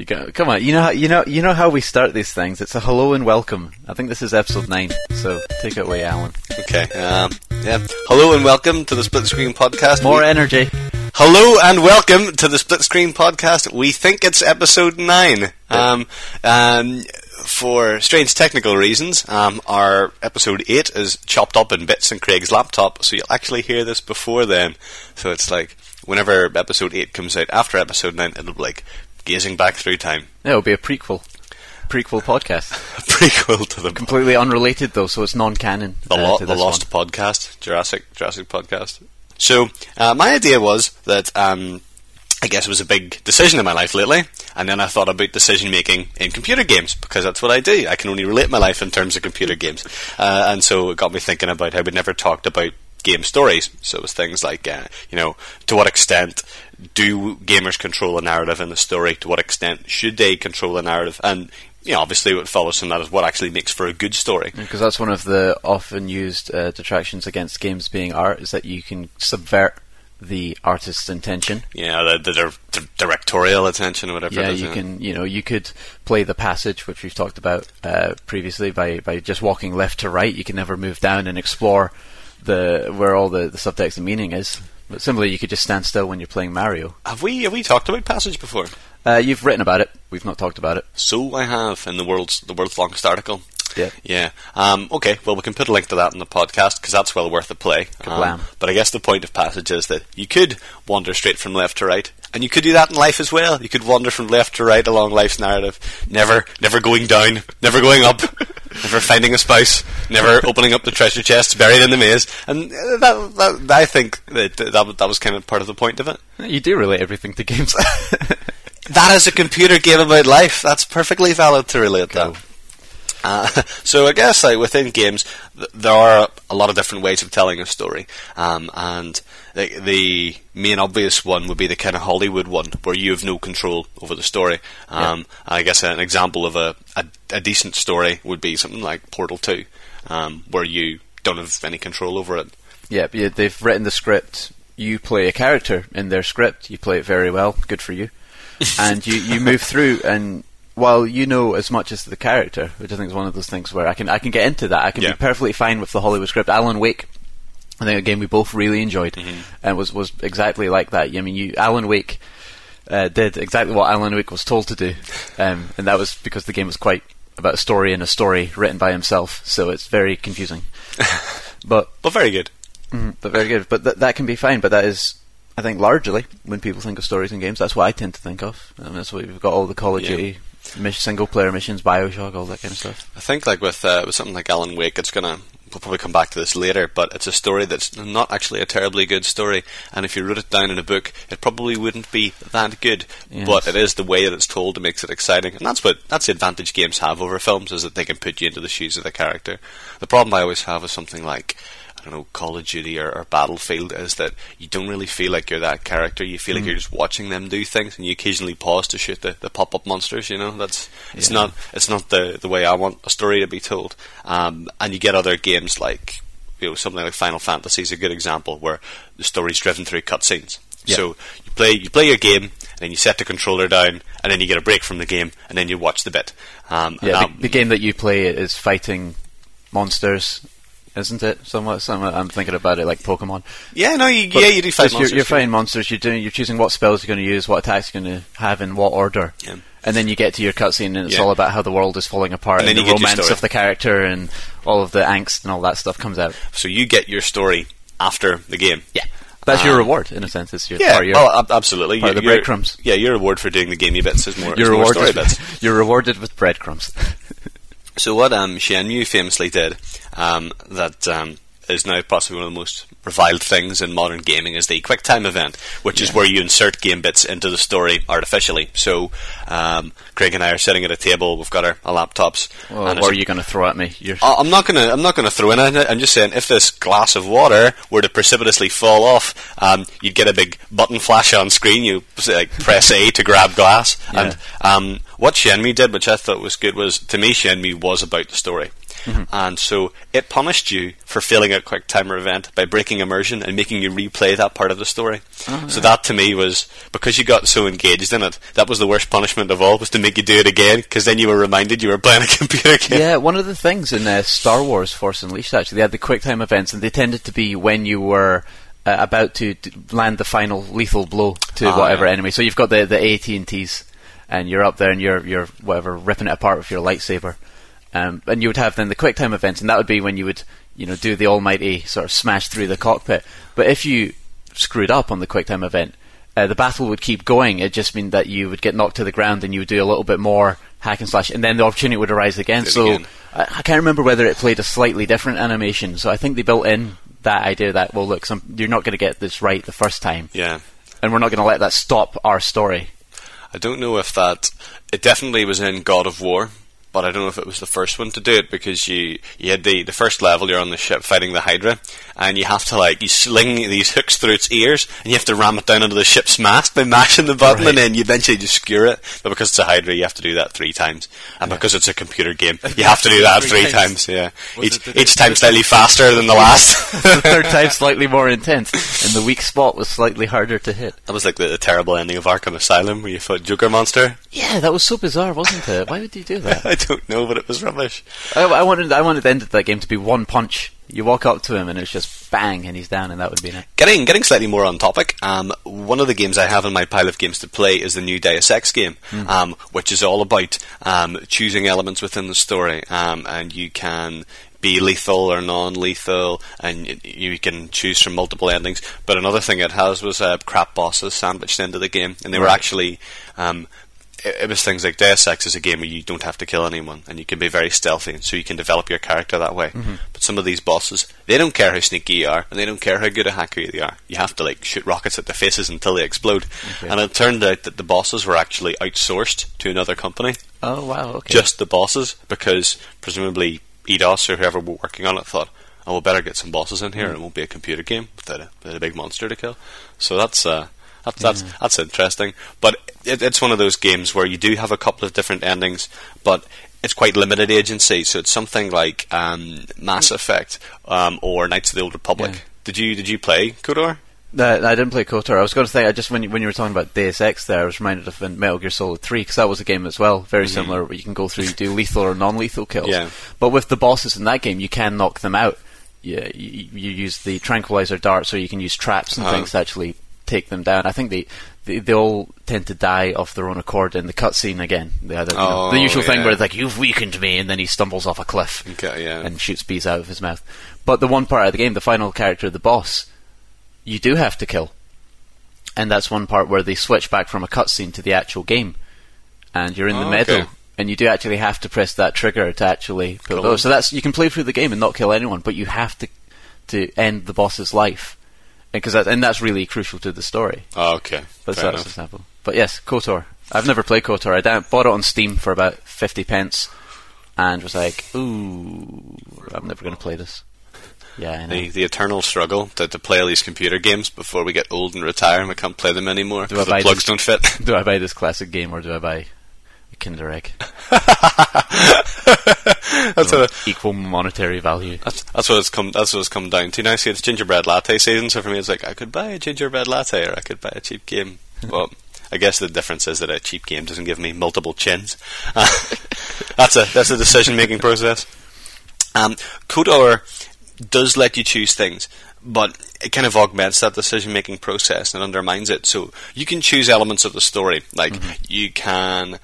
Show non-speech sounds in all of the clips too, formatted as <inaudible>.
You go, come on, you know, how, you know, you know how we start these things. It's a hello and welcome. I think this is episode nine, so take it away, Alan. Okay. Um, yeah. Hello and welcome to the Split Screen Podcast. More We- energy. Hello and welcome to the Split Screen Podcast. We think it's episode nine. Um, um, for strange technical reasons, um, our episode eight is chopped up in bits in Craig's laptop, so you'll actually hear this before then. So it's like whenever episode eight comes out after episode nine, it'll be like gazing back through time. Yeah, it'll be a prequel, prequel podcast. <laughs> A prequel to the Completely unrelated though, so it's non-canon. the, uh, lo- to the Lost one. podcast, Jurassic Jurassic podcast. So uh, my idea was that um, I guess it was a big decision in my life lately, and then I thought about decision making in computer games because that's what I do. I can only relate my life in terms of computer games, uh, and so it got me thinking about how we never talked about game stories. So it was things like, uh, you know, to what extent do gamers control a narrative in a story? To what extent should they control a narrative? And you know, obviously, what follows from that is what actually makes for a good story. Because that's one of the often used uh, detractions against games being art is that you can subvert the artist's intention. Yeah, the, the, the directorial attention or whatever. Yeah, it is, you can. You know, you could play the passage, which we've talked about uh, previously, by by just walking left to right. You can never move down and explore the where all the, the subtext and meaning is. But similarly, you could just stand still when you're playing Mario. Have we have we talked about passage before? Uh, you've written about it. We've not talked about it. So I have in the world's the world's longest article. Yeah. Yeah. Um, okay. Well, we can put a link to that in the podcast because that's well worth a play. Um, but I guess the point of passage is that you could wander straight from left to right, and you could do that in life as well. You could wander from left to right along life's narrative, never, never going down, never going up, <laughs> never finding a spouse, never opening up the treasure chests buried in the maze. And uh, that, that I think that that, that was kind of part of the point of it. You do relate everything to games. <laughs> That is a computer game about life. That's perfectly valid to relate that. Uh, <laughs> so I guess like within games, th- there are a lot of different ways of telling a story, um, and the, the main obvious one would be the kind of Hollywood one, where you have no control over the story. Um, I guess an example of a, a, a decent story would be something like Portal Two, um, where you don't have any control over it. yeah, but yeah, they've written the script. You play a character in their script. You play it very well. Good for you. <laughs> and you, you move through, and while you know as much as the character, which I think is one of those things where I can I can get into that. I can Yeah. be perfectly fine with the Hollywood script. Alan Wake. I think a game we both really enjoyed, Mm-hmm. and was was exactly like that. I mean, you Alan Wake uh, did exactly what Alan Wake was told to do, um, and that was because the game was quite about a story and a story written by himself. So it's very confusing. <laughs> but But very good. Mm, but very good. But th- that can be fine. But that is, I think, largely when people think of stories in games, that's what I tend to think of. I mean, that's what we've got all the Call of Duty single player missions, Bioshock, all that kind of stuff. I think like with uh, with something like Alan Wake, it's gonna. We'll probably come back to this later, but it's a story that's not actually a terribly good story. And if you wrote it down in a book, it probably wouldn't be that good. Yes. But it is the way that it's told that makes it exciting, and that's what that's the advantage games have over films is that they can put you into the shoes of the character. The problem I always have is something like I don't know, Call of Duty or, or Battlefield is that you don't really feel like you're that character. You feel like you're just watching them do things, and you occasionally pause to shoot the, the pop up monsters. You know, that's it's Yeah. not it's not the the way I want a story to be told. Um, and you get other games like you know something like Final Fantasy is a good example where the story's driven through cutscenes. Yeah. So you play you play your game, and then you set the controller down, and then you get a break from the game, and then you watch the bit. Um, Yeah, that- the, the game that you play is fighting monsters, isn't it? Somewhat, somewhat. I'm thinking about it like Pokemon. yeah, no, you, But yeah, you do fight you're, monsters. you're fighting monsters. You're doing. You're choosing what spells you're going to use, what attacks you're going to have, in what order. Yeah. And then you get to your cutscene, and it's Yeah. all about how the world is falling apart, And and, the your romance of the character, and all of the angst and all that stuff comes out. So you get your story after the game. Yeah, that's your Um, reward in a sense. It's your Yeah, your, oh, absolutely. part of the breadcrumbs. Yeah, your reward for doing the gamey bits is more, is you're more story rewarded. bits. <laughs> you're rewarded with breadcrumbs. <laughs> So what um, Shenmue famously did, um, that um, is now possibly one of the most reviled things in modern gaming, is the QuickTime event, which is where you insert game bits into the story artificially. So um, Craig and I are sitting at a table. We've got our, our laptops. well, and what are you going to throw at me? You're, I'm not gonna. I'm not gonna throw in it. I'm just saying, if this glass of water were to precipitously fall off, um, you'd get a big button flash on screen. You like press A to grab glass. And um, what Shenmue did, which I thought was good, was to me Shenmue was about the story. And so it punished you for failing a quick timer event by breaking immersion and making you replay that part of the story. So that to me was because you got so engaged in it. That was the worst punishment of all was to make you do it again because then you were reminded you were playing a <laughs> computer game. Yeah, one of the things in uh, Star Wars Force Unleashed actually, they had the quick time events, and they tended to be when you were uh, about to d- land the final lethal blow to Ah, whatever yeah. enemy. So you've got the the AT-ATs, and you're up there and you're you're whatever ripping it apart with your lightsaber, um, and you would have then the quick time events, and that would be when you would you know do the almighty sort of smash through the cockpit. But if you screwed up on the quick time event, uh, the battle would keep going. It just meant that you would get knocked to the ground and you would do a little bit more hack and slash, and then the opportunity would arise again. So again. I, I can't remember whether it played a slightly different animation. So I think they built in that idea that well, look, some, you're not going to get this right the first time, Yeah. and we're not going to let that stop our story. I don't know if that. It definitely was in God of War, but I don't know if it was the first one to do it because you you had the the first level. You're on the ship fighting the Hydra, and you have to like you sling these hooks through its ears, and you have to ram it down under the ship's mast by mashing the button, Right. and then you eventually just skewer it. But because it's a Hydra, you have to do that three times, and because it's a computer game, <laughs> you have to do that Three three times. times. Yeah, Was each the- each time slightly faster than the last. <laughs> the third time slightly more intense, and the weak spot was slightly harder to hit. That was like the, the terrible ending of Arkham Asylum where you fought Joker Monster. Yeah, that was so bizarre, wasn't it? Why would you do that? <laughs> I don't know, but it was rubbish. I, I wanted I wanted the end of that game to be one punch. You walk up to him and it's just bang, and he's down, and that would be it. Getting getting slightly more on topic, um, one of the games I have in my pile of games to play is the new Deus Ex game, um, which is all about um, choosing elements within the story, um, and you can be lethal or non-lethal, and y- you can choose from multiple endings. But another thing it has was uh, crap bosses sandwiched into the game, and they were actually. Um, it it was things like Deus Ex is a game where you don't have to kill anyone and you can be very stealthy, and so you can develop your character that way. But some of these bosses, they don't care how sneaky you are, and they don't care how good a hacker you are. You have to like shoot rockets at their faces until they explode. Okay. And it turned out that the bosses were actually outsourced to another company, Oh wow, okay. just the bosses, because presumably Eidos or whoever were working on it thought, "Oh, we better get some bosses in here, and it won't be a computer game without a, without a big monster to kill." So that's uh, that's that's, that's interesting. But it, it's one of those games where you do have a couple of different endings, but it's quite limited agency. So it's something like um, Mass Effect um, or Knights of the Old Republic. Yeah. Did you did you play KOTOR? No, I didn't play KOTOR. I was going to say, I just when you, when you were talking about Deus Ex, there, I was reminded of Metal Gear Solid Three because that was a game as well, very similar, where you can go through do lethal or non-lethal kills. Mm-hmm. Yeah. But with the bosses in that game, you can knock them out. Yeah, you, you use the tranquilizer darts, or you can use traps and Uh-huh. things to actually take them down. I think they, they they all tend to die of their own accord in the cutscene again. They either, you know, Oh, the usual thing where it's like you've weakened me, and then he stumbles off a cliff Okay, yeah. and shoots bees out of his mouth. But the one part of the game, the final character, the boss, you do have to kill. And that's one part where they switch back from a cutscene to the actual game. And you're in the Oh, middle. okay. And you do actually have to press that trigger to actually pull Cool. those. So that's you can play through the game and not kill anyone, but you have to to end the boss's life, because that, and that's really crucial to the story. Oh, okay. But Fair that's example. But yes, Kotor. I've never played Kotor. I down- bought it on Steam for about fifty pence, and was like, "Ooh, I'm never going to play this." Yeah, I know. The, the eternal struggle to, to play all these computer games before we get old and retire and we can't play them anymore Do I because the buy plugs this- don't fit. <laughs> do I buy this classic game or do I buy Kinder Egg? <laughs> that's, what, Equal monetary value. that's, that's what it's come. That's what it's come down to now. See, it's gingerbread latte season, so for me, it's like I could buy a gingerbread latte or I could buy a cheap game. <laughs> Well, I guess the difference is that a cheap game doesn't give me multiple chins. <laughs> That's a that's a decision making process. Um, KOTOR does let you choose things, but it kind of augments that decision making process and undermines it. So you can choose elements of the story, like you can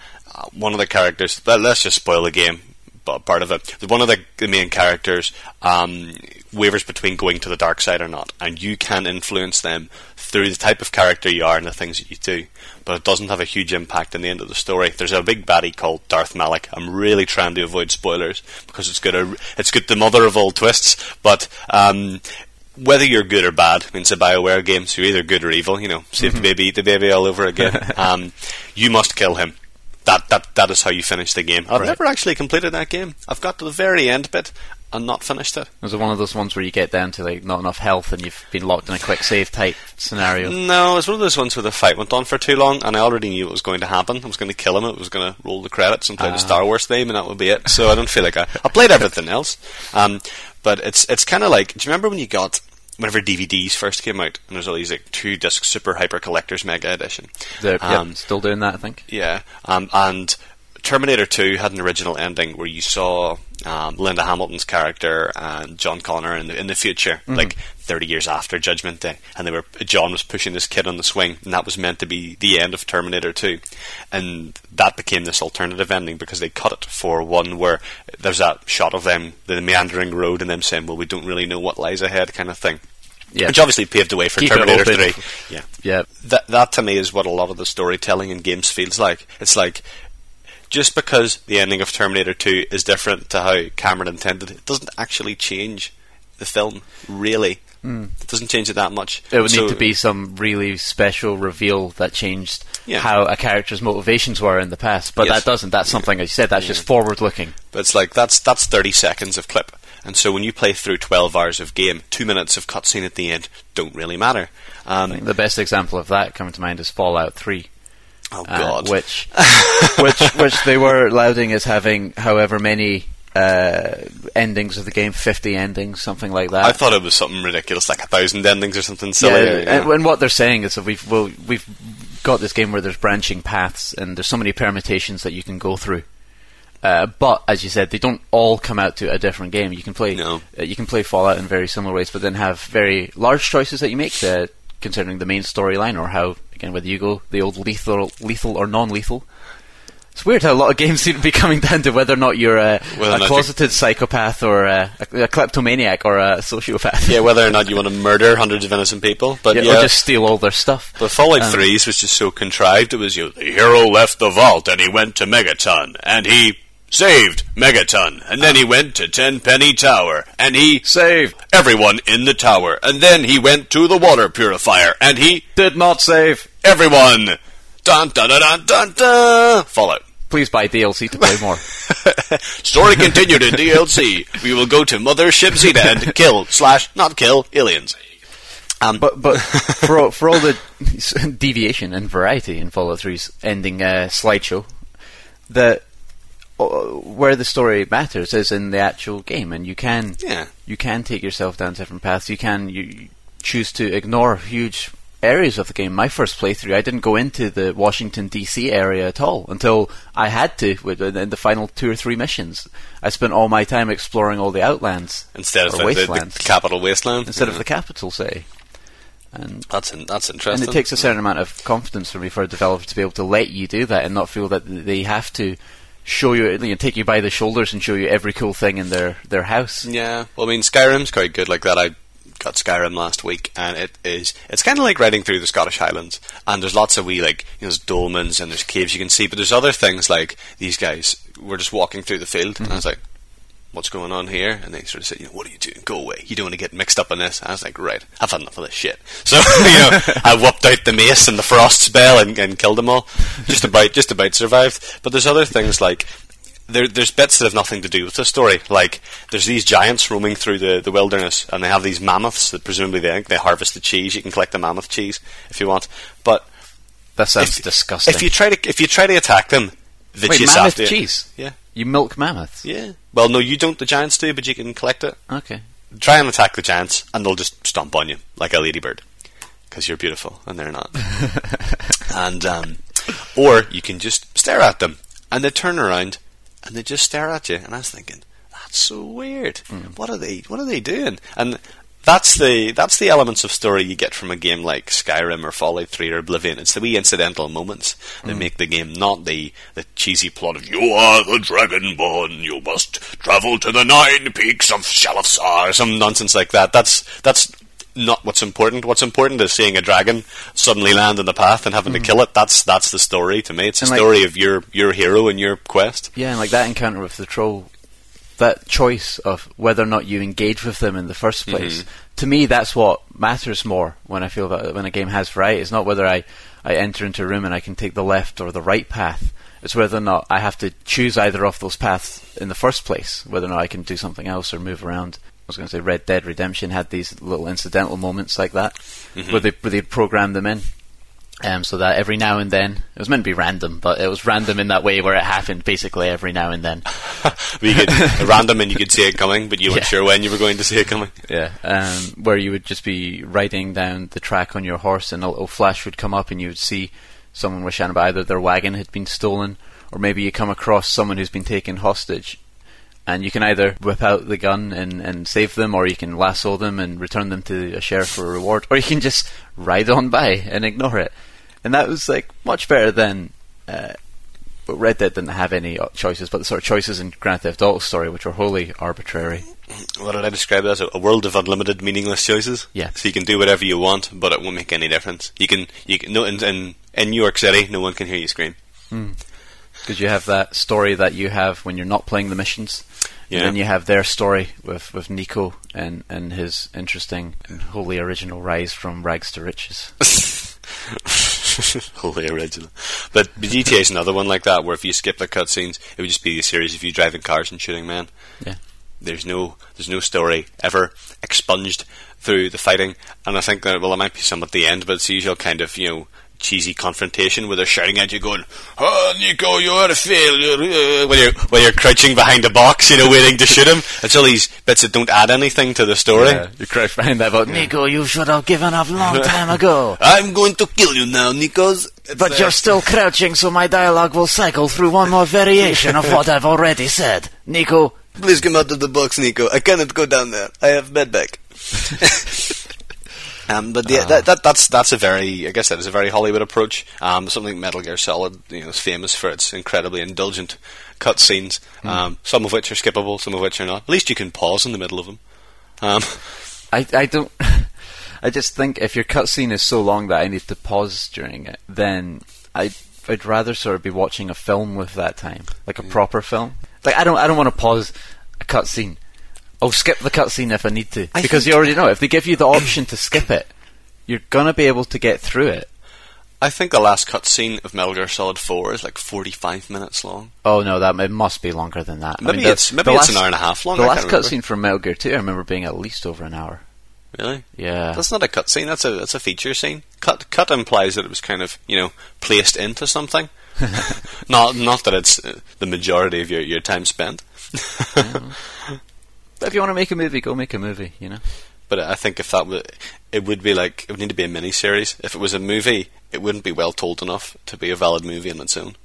one of the characters. Let, let's just spoil the game. But part of it, one of the, the main characters um, wavers between going to the dark side or not, and you can influence them through the type of character you are and the things that you do. But it doesn't have a huge impact in the end of the story. There's a big baddie called Darth Malik. I'm really trying to avoid spoilers because it's got a it's got the mother of all twists. But um, whether you're good or bad, I mean, it's a Bioware game, so you're either good or evil. You know, save the baby, eat the baby all over again. <laughs> um, you must kill him that that that is how you finish the game. I've Right. never actually completed that game. I've got to the very end bit and not finished it. Was it one of those ones where you get down to like not enough health and you've been locked in a quick save type scenario? No, it's one of those ones where the fight went on for too long, and I already knew what was going to happen. I was going to kill him. It was going to roll the credits and play Ah. the Star Wars theme, and that would be it. So I don't feel like I, I played everything else. Um, but it's it's kind of like. Do you remember when you got whenever DVDs first came out, and there's all these like two disc super hyper collectors mega edition? They're Um, yep, still doing that, I think. Yeah, um, and Terminator 2 had an original ending where you saw um, Linda Hamilton's character and John Connor in the, in the future, like 30 years after Judgment Day, and they were John was pushing this kid on the swing, and that was meant to be the end of Terminator 2, and that became this alternative ending because they cut it for one where there's that shot of them, the meandering road, and them saying, "Well, we don't really know what lies ahead," kind of thing. Yeah. Which obviously paved the way for Keep Terminator 3. Yeah Yeah. that that to me is what a lot of the storytelling in games feels like. It's like just because the ending of Terminator 2 is different to how Cameron intended it, doesn't actually change the film, really. It doesn't change it that much. It would So- need to be some really special reveal that changed Yeah. how a character's motivations were in the past. But Yes. that doesn't. That's something, as you said, that's just forward looking. But it's like that's that's thirty seconds of clip, and so when you play through twelve hours of game, two minutes of cutscene at the end don't really matter. Um, The best example of that coming to mind is Fallout 3. Oh uh, god, which, <laughs> which, which they were lauding as having however many uh, endings of the game, 50 endings, something like that. I thought it was something ridiculous, like a thousand endings or something silly. Yeah, yeah. And, and what they're saying is that we've well, we've got this game where there's branching paths and there's so many permutations that you can go through. Uh, but as you said, they don't all come out to a different game. You can play No. uh, you can play Fallout in very similar ways, but then have very large choices that you make uh, concerning the main storyline or how again whether you go the old lethal, lethal or non-lethal. It's weird how a lot of <laughs> games seem to be coming down to whether or not you're a, a closeted psychopath or a, a, a kleptomaniac or a sociopath. yeah, whether or not you <laughs> want to murder hundreds of innocent people, but Yeah, yeah, or just steal all their stuff. But Fallout Um, 3's was just so contrived. It was you know, the hero left the vault and he went to Megaton and he saved Megaton and then he went to Tenpenny Tower and he Saved. everyone in the tower and then he went to the water purifier and he Did not save. everyone. Dun dun dun dun dun dun. Fallout. Please buy DLC to play more. <laughs> Story continued in DLC. We will go to Mothership Zeta and kill slash not kill aliens. Um, But but for all, for all the <laughs> deviation and variety in Fallout 3's ending uh, slideshow, the Uh, where the story matters is in the actual game, and you can yeah. you can take yourself down different paths. You can you choose to ignore huge areas of the game. My first playthrough, I didn't go into the Washington D.C. area at all until I had to uh, in the final two or three missions. I spent all my time exploring all the outlands Instead of the, the, capital wasteland. instead of the capital, say. And That's in, that's interesting. and it takes a certain amount of confidence for me for a developer to be able to let you do that and not feel that they have to show you, you know, take you by the shoulders and show you every cool thing in their their house. Yeah, well, I mean, Skyrim's quite good like that. I got Skyrim last week, and it is it's kind of like riding through the Scottish Highlands. And there's lots of wee like you know, there's dolmens and there's caves you can see, but there's other things like these guys were just walking through the field, and I was like. What's going on here? And they sort of said, you know, what are you doing? Go away. You don't want to get mixed up in this. And I was like, right, I've had enough of this shit. <laughs> So, you know, I whooped out the mace and the frost spell and, and killed them all. Just about, just about survived. But there's other things like, there, there's bits that have nothing to do with the story. Like there's these giants roaming through the, the wilderness, and they have these mammoths that presumably they they harvest the cheese. You can collect the mammoth cheese if you want, but That sounds if, disgusting. If you try to if you try to attack them, the Wait, cheese mammoth cheese? Yeah, You milk mammoths? yeah. Well, no, you don't. The giants do, but you can collect it. Okay. Try and attack the giants, and they'll just stomp on you like a ladybird because you're beautiful and they're not. <laughs> and um, or you can just stare at them, and they turn around and they just stare at you. And I was thinking, that's so weird. What are they? What are they doing? And that's the that's the elements of story you get from a game like Skyrim or Fallout 3 or Oblivion. It's the wee incidental moments that mm. make the game, not the the cheesy plot of you are the Dragonborn, you must travel to the nine peaks of Shalafsar, or some nonsense like that. That's that's not what's important. What's important is seeing a dragon suddenly land in the path and having to mm. kill it. That's that's the story to me. It's a like- story of your your hero and your quest. Yeah, and like that encounter with the troll, that choice of whether or not you engage with them in the first place, to me, that's what matters more when I feel that when a game has variety. It's not whether I, I enter into a room and I can take the left or the right path. It's whether or not I have to choose either of those paths in the first place, whether or not I can do something else or move around. I was going to say Red Dead Redemption had these little incidental moments like that, Mm-hmm. where they where they program them in, um, so that every now and then it was meant to be random, but it was random in that way where it happened basically every now and then. <laughs> You could random and you could see it coming, but you weren't Yeah. sure when you were going to see it coming. Yeah, um, where you would just be riding down the track on your horse, and a little flash would come up, and you would see someone was shouting about either their wagon had been stolen, or maybe you come across someone who's been taken hostage, and you can either whip out the gun and, and save them, or you can lasso them and return them to a sheriff for a reward, or you can just ride on by and ignore it. And that was like much better than. Uh, but Red Dead didn't have any uh, choices, but the sort of choices in Grand Theft Auto story, which were wholly arbitrary. What did I describe it as? A, world of unlimited, meaningless choices. Yeah. So you can do whatever you want, but it won't make any difference. You can, you can. No, in, in in New York City, no one can hear you scream. because you have that story that you have when you're not playing the missions. Yeah. And then you have their story with, with Niko and, and his interesting and wholly original rise from rags to riches. <laughs> <laughs> Wholly original. But the GTA is another one like that, where if you skip the cutscenes, it would just be a series of you driving cars and shooting men. Yeah. There's no, there's no story ever expunged through the fighting, and I think that well, there might be some at the end, but it's the usual kind of you know cheesy confrontation where they're shouting at you, going, "Oh, Niko, you're a failure," uh," when you're when you're crouching behind a box, you know, waiting to shoot him. <laughs> It's all these bits that don't add anything to the story. Yeah, you crouch behind that about Niko, you should have given up long <laughs> time ago. I'm going to kill you now, Nikos. But you're still crouching, so my dialogue will cycle through one more variation of what I've already said. Niko, Please come out of the box, Niko. I cannot go down there. I have medback. <laughs> um, but yeah, that, that that's that's a very I guess that is a very Hollywood approach. Um, something Metal Gear Solid, you know, is famous for its incredibly indulgent cutscenes. Um, some of which are skippable, some of which are not. At least you can pause in the middle of them. Um, I, I don't. <laughs> I just think if your cutscene is so long that I need to pause during it, then I I'd rather sort of be watching a film with that time, like a proper film. Like I don't I don't want to pause a cutscene. I'll skip the cutscene if I need to I because you already know if they give you the option to skip it, you're gonna be able to get through it. I think the last cutscene of Metal Gear Solid Four is like forty-five minutes long. Oh no, that it must be longer than that. I Maybe mean, it's maybe the it's an hour and a half long. The I last cutscene from Metal Gear Two, I remember being at least over an hour. Really? Yeah, That's not a cutscene. That's a that's a feature scene. Cut cut implies that it was kind of you know placed into something. <laughs> not not that it's uh, the majority of your, your time spent. If you want to make a movie, go make a movie. You know. But I think if that would, it would be like it would need to be a mini series. If it was a movie, it wouldn't be well told enough to be a valid movie on its own.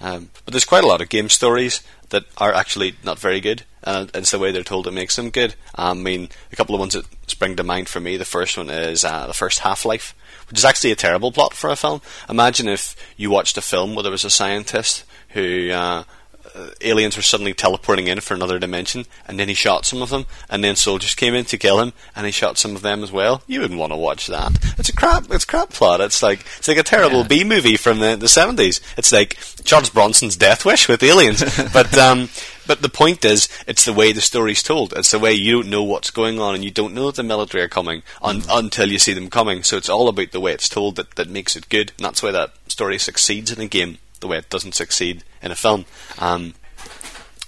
Um, but there's quite a lot of game stories that are actually not very good, and it's the way they're told that makes them good. I mean, a couple of ones that spring to mind for me. The first one is uh, the first Half Life, which is actually a terrible plot for a film. Imagine if you watched a film where there was a scientist who. Uh, aliens were suddenly teleporting in for another dimension, and then he shot some of them, and then soldiers came in to kill him, and he shot some of them as well. You wouldn't want to watch that. It's a crap. It's a crap plot. It's like it's like a terrible Yeah. B movie from the the seventies. It's like Charles Bronson's Death Wish with aliens. <laughs> but um, but the point is, it's the way the story's told. It's the way you don't know what's going on, and you don't know that the military are coming un- until you see them coming. So it's all about the way it's told that that makes it good, and that's why that story succeeds in a game the way it doesn't succeed in a film. Um,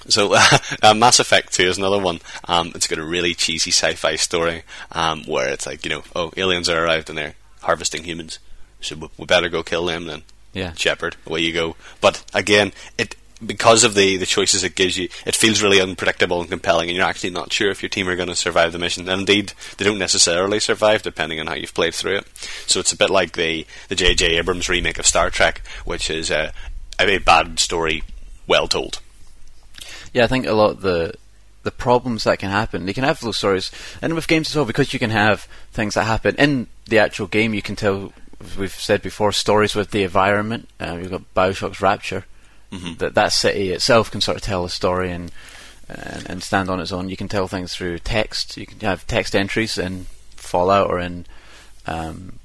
so, <laughs> uh, Mass Effect 2 is another one. Um, it's got a really cheesy sci-fi story um, where it's like, you know, oh, aliens are arrived and they're harvesting humans, so we- we better go kill them then. Yeah. Shepard, away you go. But again, it because of the, the choices it gives you, it feels really unpredictable and compelling, and you're actually not sure if your team are going to survive the mission. And indeed, they don't necessarily survive, depending on how you've played through it. So it's a bit like the the J.J. Abrams remake of Star Trek, which is a, a bad story, well told. Yeah, I think a lot of the the problems that can happen, you can have those stories, and with games as well, because you can have things that happen in the actual game. You can tell, we've said before, stories with the environment. Uh, you've got Bioshock's Rapture. Mhm. That that city itself can sort of tell a story and, and and stand on its own. You can tell things through text. You can have text entries in Fallout or in um,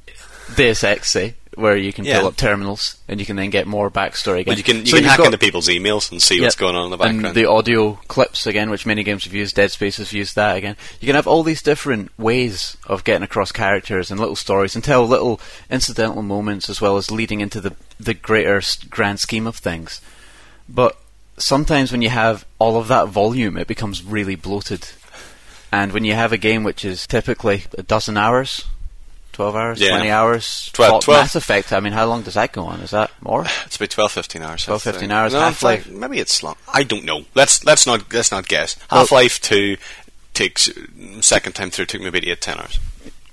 Deus Ex, say, where you can Yeah. fill up terminals and you can then get more backstory again. But you can you So can hack got- into people's emails and see what's going on in the background. And the audio clips again, which many games have used, Dead Space has used that again. You can have all these different ways of getting across characters and little stories and tell little incidental moments as well as leading into the the greater grand scheme of things. But sometimes when you have all of that volume, it becomes really bloated. And when you have a game which is typically a dozen hours, 12 hours, Yeah. 20 hours, Twelve- twelve. Mass Effect, I mean, how long does that go on? Is that more? <sighs> It's about 12, 15 hours. 12, 15 hours, No, Half-Life. Maybe it's long. I don't know. Let's let's not let's not guess. Half Life Two takes second time through took me maybe eight ten hours.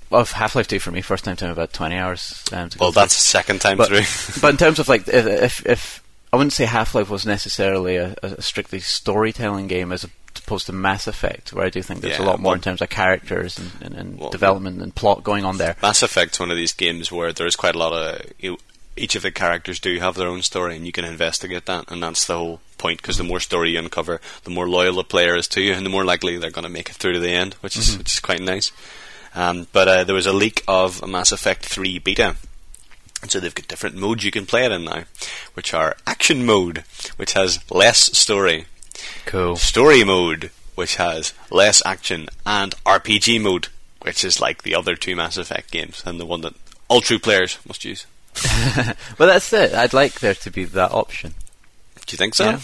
Well, Half Life 2 for me, first time time about 20 hours. Um, to Well, through. that's second time but, through. <laughs> but in terms of like, if, if, if I wouldn't say Half Life was necessarily a, a strictly storytelling game as opposed to Mass Effect, where I do think there's a lot more well- in terms of characters and, and, and Well- development and plot going on there. Mass Effect's one of these games where there is quite a lot of you each of the characters do have their own story, and you can investigate that, and that's the whole point. Because the more story you uncover, the more loyal the player is to you, and the more likely they're going to make it through to the end, which is which is quite nice. Um, but uh, there was a leak of a Mass Effect 3 beta. And so they've got different modes you can play it in now, which are action mode, which has less story, Cool. story mode, which has less action, and RPG mode, which is like the other two Mass Effect games and the one that all true players must use. <laughs> Well, that's it. I'd like there to be that option. Do you think so? Yeah.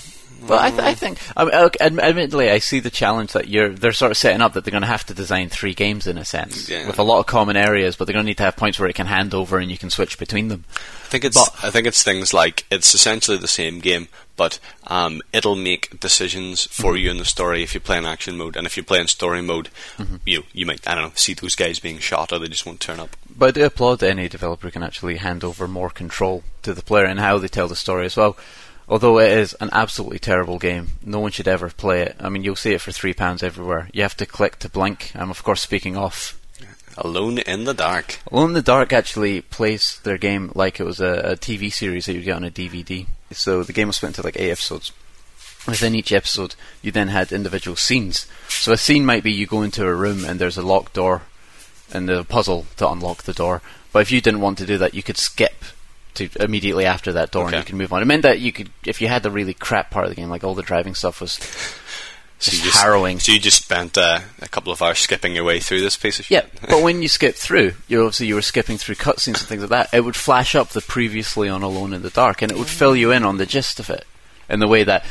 Well, I, th- I think, I mean, okay, admittedly, I see the challenge that you're they're sort of setting up that they're going to have to design three games in a sense, Yeah. with a lot of common areas, but they're going to need to have points where it can hand over and you can switch between them. I think it's I think it's things like it's essentially the same game, but um, it'll make decisions for Mm-hmm. you in the story if you play in action mode, and if you play in story mode, Mm-hmm. you you might I don't know see those guys being shot or they just won't turn up. But I do applaud any developer who can actually hand over more control to the player and how they tell the story as well. Although it is an absolutely terrible game, no one should ever play it. I mean, you'll see it for three pounds everywhere. You have to click to blink. I'm of course speaking off. Alone in the dark. Alone in the Dark actually plays their game like it was a, a TV series that you get on a DVD. So the game was split into like eight episodes. Within each episode, you then had individual scenes. So a scene might be you go into a room and there's a locked door, and there's a puzzle to unlock the door. But if you didn't want to do that, you could skip to immediately after that door, Okay. and you can move on. It meant that you could, if you had the really crap part of the game, like all the driving stuff was <laughs> So just just, harrowing. So you just spent uh, a couple of hours skipping your way through this piece of shit. Yeah, but when you <laughs> skip through, you obviously you were skipping through cutscenes and things like that. It would flash up the previously on Alone in the Dark, and it would fill you in on the gist of it in the way that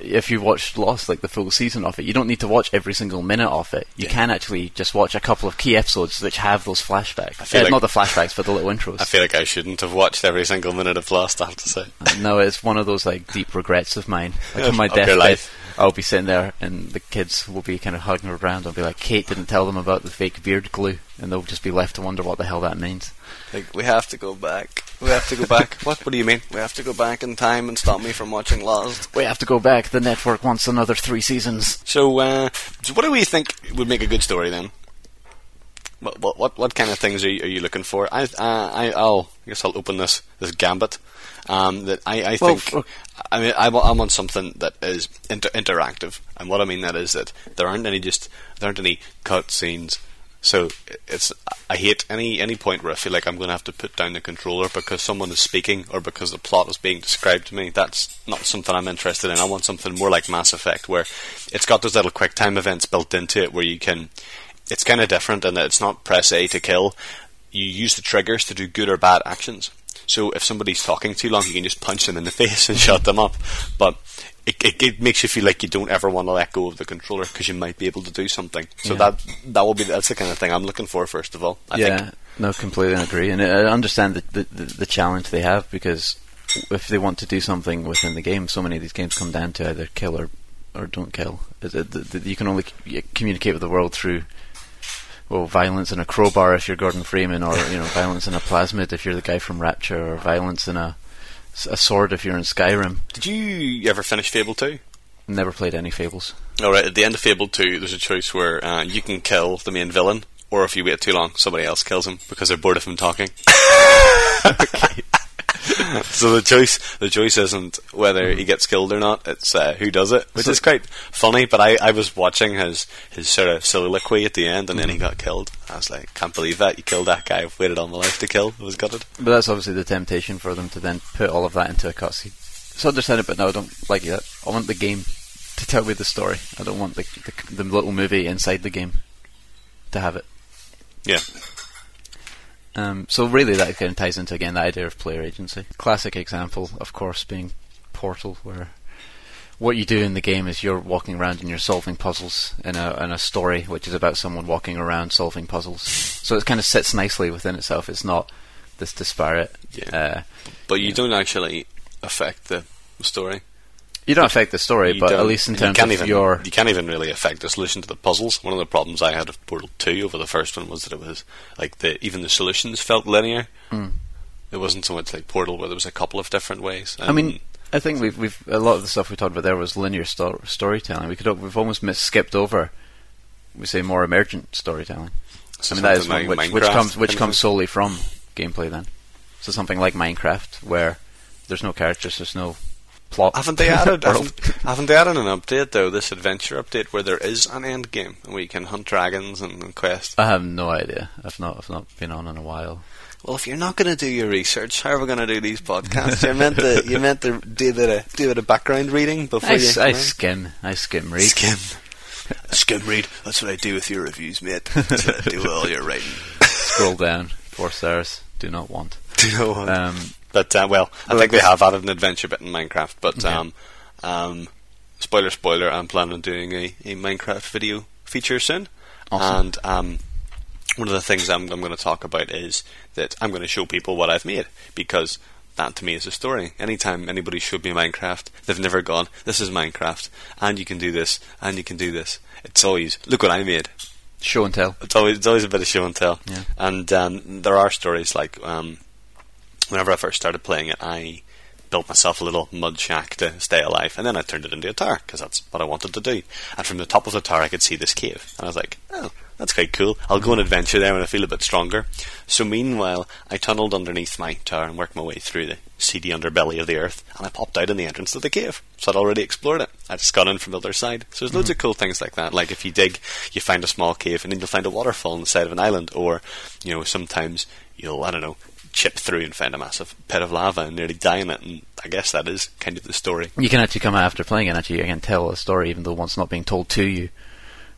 if you've watched Lost, like the full season of it, you don't need to watch every single minute of it. You Yeah. can actually just watch a couple of key episodes which have those flashbacks. feel Uh, like- not the flashbacks, but the little intros. I feel like I shouldn't have watched every single minute of Lost. I have to say. no, it's one of those like deep regrets of mine. Like on my <laughs> deathbed. I'll be sitting there, and the kids will be kind of hugging around. I'll be like, "Kate didn't tell them about the fake beard glue," and they'll just be left to wonder what the hell that means. Like we have to go back. We have to go back. <laughs> what? What do you mean? We have to go back in time and stop me from watching Lost. We have to go back. The network wants another three seasons. So, uh, so what do we think would make a good story then? What what what, what kind of things are you, are you looking for? I uh, I I'll I guess I'll open this this gambit. Um, that I, I Well, think I mean I, wa- I want something that is inter- interactive, and what I mean that is that there aren't any just there aren't any cut scenes. So it's I hate any any point where I feel like I'm going to have to put down the controller because someone is speaking or because the plot is being described to me. That's not something I'm interested in. I want something more like Mass Effect where it's got those little quick time events built into it where you can. It's kind of different in that it's not press A to kill. You use the triggers to do good or bad actions. So if somebody's talking too long, you can just punch them in the <laughs> face and shut them up. But it, it, it makes you feel like you don't ever want to let go of the controller because you might be able to do something. So Yeah. that that will be that's the kind of thing I'm looking for first of all. I yeah, think no, completely agree, and uh, I understand the, the the challenge they have because if they want to do something within the game, so many of these games come down to either kill or or don't kill. Is it- th- th- You can only communicate with the world through. Well, violence in a crowbar if you're Gordon Freeman, or you know, violence in a plasmid if you're the guy from Rapture, or violence in a, a sword if you're in Skyrim. Did you ever finish Fable two? Never played any Fables. All right, at the end of Fable two, there's a choice where uh, you can kill the main villain, or if you wait too long, somebody else kills him because they're bored of him talking. <laughs> <laughs> so the choice the choice isn't whether he gets killed or not; it's uh, who does it, which So- is quite funny. But I, I was watching his his sort of soliloquy at the end, and then he got killed. I was like, can't believe that you killed that guy. I've waited all my life to kill. I was gutted. But that's obviously the temptation for them to then put all of that into a cutscene. It's understandable, but no, I don't like it. I want the game to tell me the story. I don't want the, the the little movie inside the game to have it. Yeah, Um, so really, that kind of ties into again the idea of player agency. Classic example, of course, being Portal, where what you do in the game is you're walking around and you're solving puzzles in a in a story which is about someone walking around solving puzzles. So it kind of sits nicely within itself. It's not this disparate. Yeah. Uh, but you don't actually affect the story. You don't affect the story, but at least in you terms can't of even, your you can't even really affect the solution to the puzzles. One of the problems I had with Portal Two over the first one was that it was like the even the solutions felt linear. Mm. It wasn't so much like Portal where there was a couple of different ways. I mean, I think we've we've a lot of the stuff we talked about there was linear sto- storytelling. We could we've almost skipped over. We say more emergent storytelling. so I mean that is like which, which comes which comes solely from gameplay. Then, so something like Minecraft where there's no characters, there's no plot. Haven't they added? <laughs> haven't, haven't they added an update though? This adventure update where there is an end game and we can hunt dragons and, and quest. I have no idea. I've not I've not been on in a while. Well, if you're not going to do your research, how are we going to do these podcasts? you meant to you meant to do a bit of do a bit of background reading before I, you. I skim, I skim read. Skim. Skim read. That's what I do with your reviews, mate. That's what I do with all your writing. <laughs> Scroll down, four stars. Do not want. Do know what? Um, but uh, well, I think they have added an adventure bit in Minecraft. But Yeah. um, um, spoiler, spoiler. I'm planning on doing a, a Minecraft video feature soon. Awesome. And um, one of the things I'm, I'm going to talk about is that I'm going to show people what I've made because that to me is a story. Anytime anybody showed me Minecraft, they've never gone, "This is Minecraft," and you can do this, and you can do this. It's always, "Look what I made." show and tell. It's always it's always a bit of show and tell. Yeah. And um, there are stories like um, whenever I first started playing it, I built myself a little mud shack to stay alive, and then I turned it into a tower because that's what I wanted to do. And from the top of the tower, I could see this cave, and I was like, "Oh, that's quite cool. I'll go on adventure there when I feel a bit stronger." So meanwhile, I tunneled underneath my tower and worked my way through the seedy underbelly of the earth, and I popped out in the entrance to the cave. So I'd already explored it. I just got in from the other side. So there's loads mm-hmm. of cool things like that. Like if you dig, you find a small cave, and then you'll find a waterfall on the side of an island, or you know sometimes you'll I don't know chip through and find a massive pit of lava and nearly die in it. And I guess that is kind of the story. You can actually come out after playing it and actually again tell a story, even though one's not being told to you.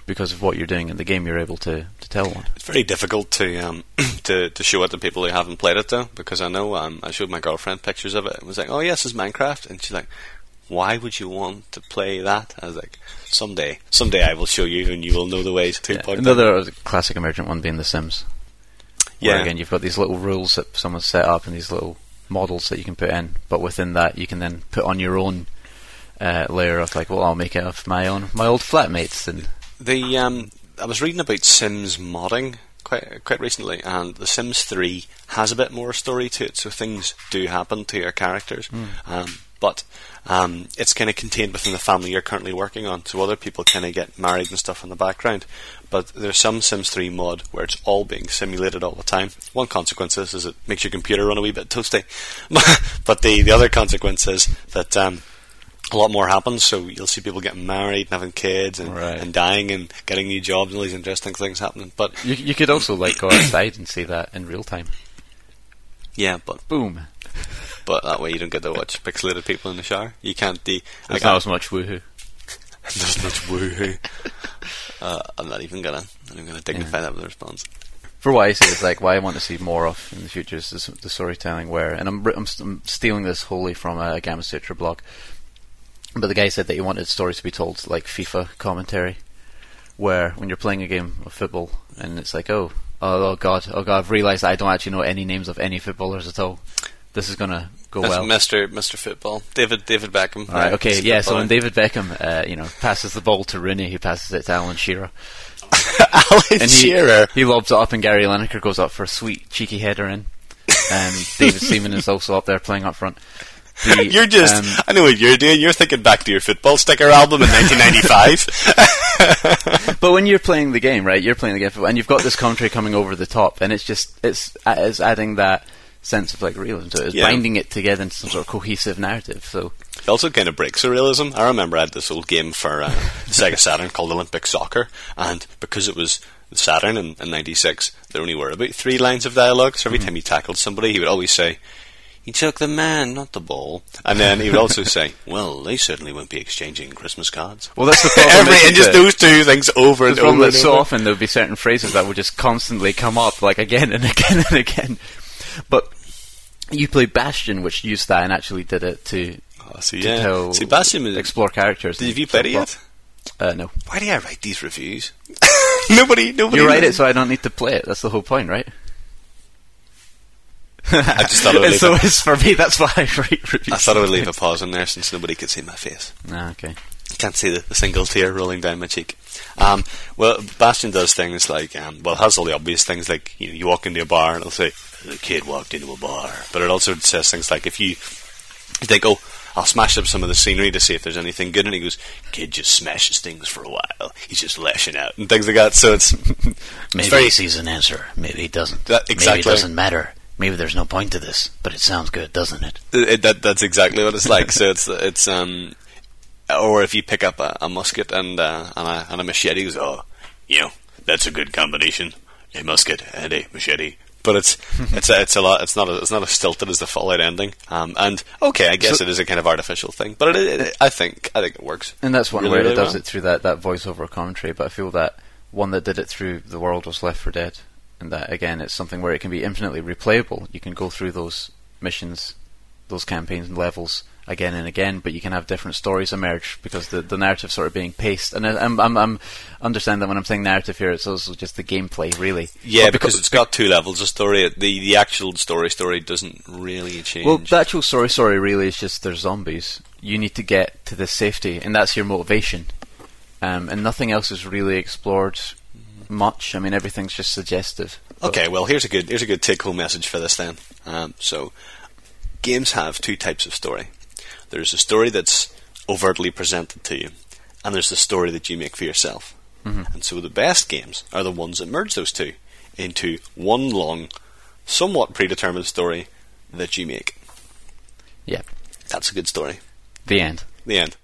Because of what you're doing in the game, you're able to, to tell one. It's very difficult to um, <clears throat> to to show it to people who haven't played it though, because I know um, I showed my girlfriend pictures of it and was like, "Oh yes, it's Minecraft," and she's like, "Why would you want to play that?" I was like, "Someday, someday I will show you, and you will know the ways to." Yeah. Another classic emergent one being The Sims. Where again, you've got these little rules that someone's set up and these little models that you can put in, but within that, you can then put on your own uh, layer of like, well, I'll make it of my own, my old flatmates, and The um, I was reading about Sims modding quite quite recently, and The Sims Three has a bit more story to it, so things do happen to your characters. Um, but um, it's kind of contained within the family you're currently working on, so other people kind of get married and stuff in the background. But there's some Sims 3 mod where it's all being simulated all the time. One consequence is, is it makes your computer run a wee bit toasty. <laughs> but the, the other consequence is that um, a lot more happens. So you'll see people getting married and having kids and, Right. and dying and getting new jobs and all these interesting things happening. But you, you could also like go outside and see that in real time. yeah, but Boom! But that way you don't get to watch pixelated people in the shower. You can't. The There's not as much woohoo. <laughs> there's much woohoo. Uh, I'm not even gonna. I'm not even gonna dignify that with a response. For what I say, it's like why I want to see more of in the future is the, the storytelling. Where, and I'm, I'm, I'm stealing this wholly from a Gamasutra blog, but the guy said that he wanted stories to be told like FIFA commentary, where when you're playing a game of football and it's like, oh, oh, oh god, oh god, I've realised I don't actually know any names of any footballers at all. This is gonna go That's well. Mr. Mr. Football, David David Beckham. All right, okay, yeah. So when David Beckham, uh, you know, passes the ball to Rooney, who passes it to Alan Shearer, <laughs> Alan and he, Shearer. he lobs it up, and Gary Lineker goes up for a sweet cheeky header in, and <laughs> David Seaman is also up there playing up front. The, <laughs> You're just. um, I know what you're doing. You're thinking back to your football sticker album in 1995. but when you're playing the game, right? You're playing the game, and you've got this commentary coming over the top, and it's just it's it's adding that sense of like realism to it. It's Yeah. binding it together into some sort of cohesive narrative. So It also kind of breaks surrealism. I remember I had this old game for uh, Sega Saturn called Olympic Soccer, and because it was Saturn in, in '96, there only were about three lines of dialogue. So every Mm-hmm. time he tackled somebody, he would always say, "He took the man, not the ball," and then he would also say, <laughs> "Well, they certainly won't be exchanging Christmas cards." well, that's the problem. Every <laughs> and just it? those two things over and The problem over. And so over. often there would be certain phrases that would just constantly come up, like again and <laughs> again and again. But you played Bastion, which used that and actually did it to, Oh, see, to yeah. tell, See, Bastion was- explore characters. Did you play it yet? Uh, no. Why do I write these reviews? <laughs> nobody, nobody. You write knows. it so I don't need to play it. That's the whole point, right? I just thought I would <laughs> leave so it. it's for me. That's why I write reviews. I thought I would leave a pause in there since nobody could see my face. Ah, okay. Can't see the, the single tear rolling down my cheek. Um, well, Bastion does things like, um, well, it has all the obvious things like you know, you walk into a bar and it'll say the kid walked into a bar, but it also says things like if you, you think, oh, I'll smash up some of the scenery to see if there's anything good, and he goes, kid just smashes things for a while. He's just lashing out and things like that. So it's <laughs> Maybe very- he sees an answer. Maybe he doesn't. That- Maybe it doesn't matter. Maybe there's no point to this, but it sounds good, doesn't it? It, that that's exactly what it's like. so it's it's um, or if you pick up a, a musket and uh, and, a, and a machete, goes, oh, you know, that's a good combination, a musket and a machete. But it's <laughs> it's a, it's a lot. It's not a, it's not as stilted as the Fallout ending. Um, and okay, I guess So- it is a kind of artificial thing, but it, it, I think I think it works. And that's one really, where really it does well. it through that, that voiceover commentary. But I feel that one that did it through the world was Left 4 Dead, and that again, it's something where it can be infinitely replayable. You can go through those missions, those campaigns and levels again and again, but you can have different stories emerge because the the narrative sort of being paced. And I- I'm I'm, I'm understand that when I'm saying narrative here, it's also just the gameplay, really. Yeah, But because it's got two levels of story. The the actual story story doesn't really change. Well, the actual story story really is just there's zombies. You need to get to this safety, and that's your motivation. Um, and nothing else is really explored much. I mean, everything's just suggestive. Okay, well here's a good here's a good take home message for this then. Um, so, games have two types of story. There's a story that's overtly presented to you, and there's the story that you make for yourself. Mm-hmm. And so the best games are the ones that merge those two into one long, somewhat predetermined story that you make. Yeah. That's a good story. The end. The end.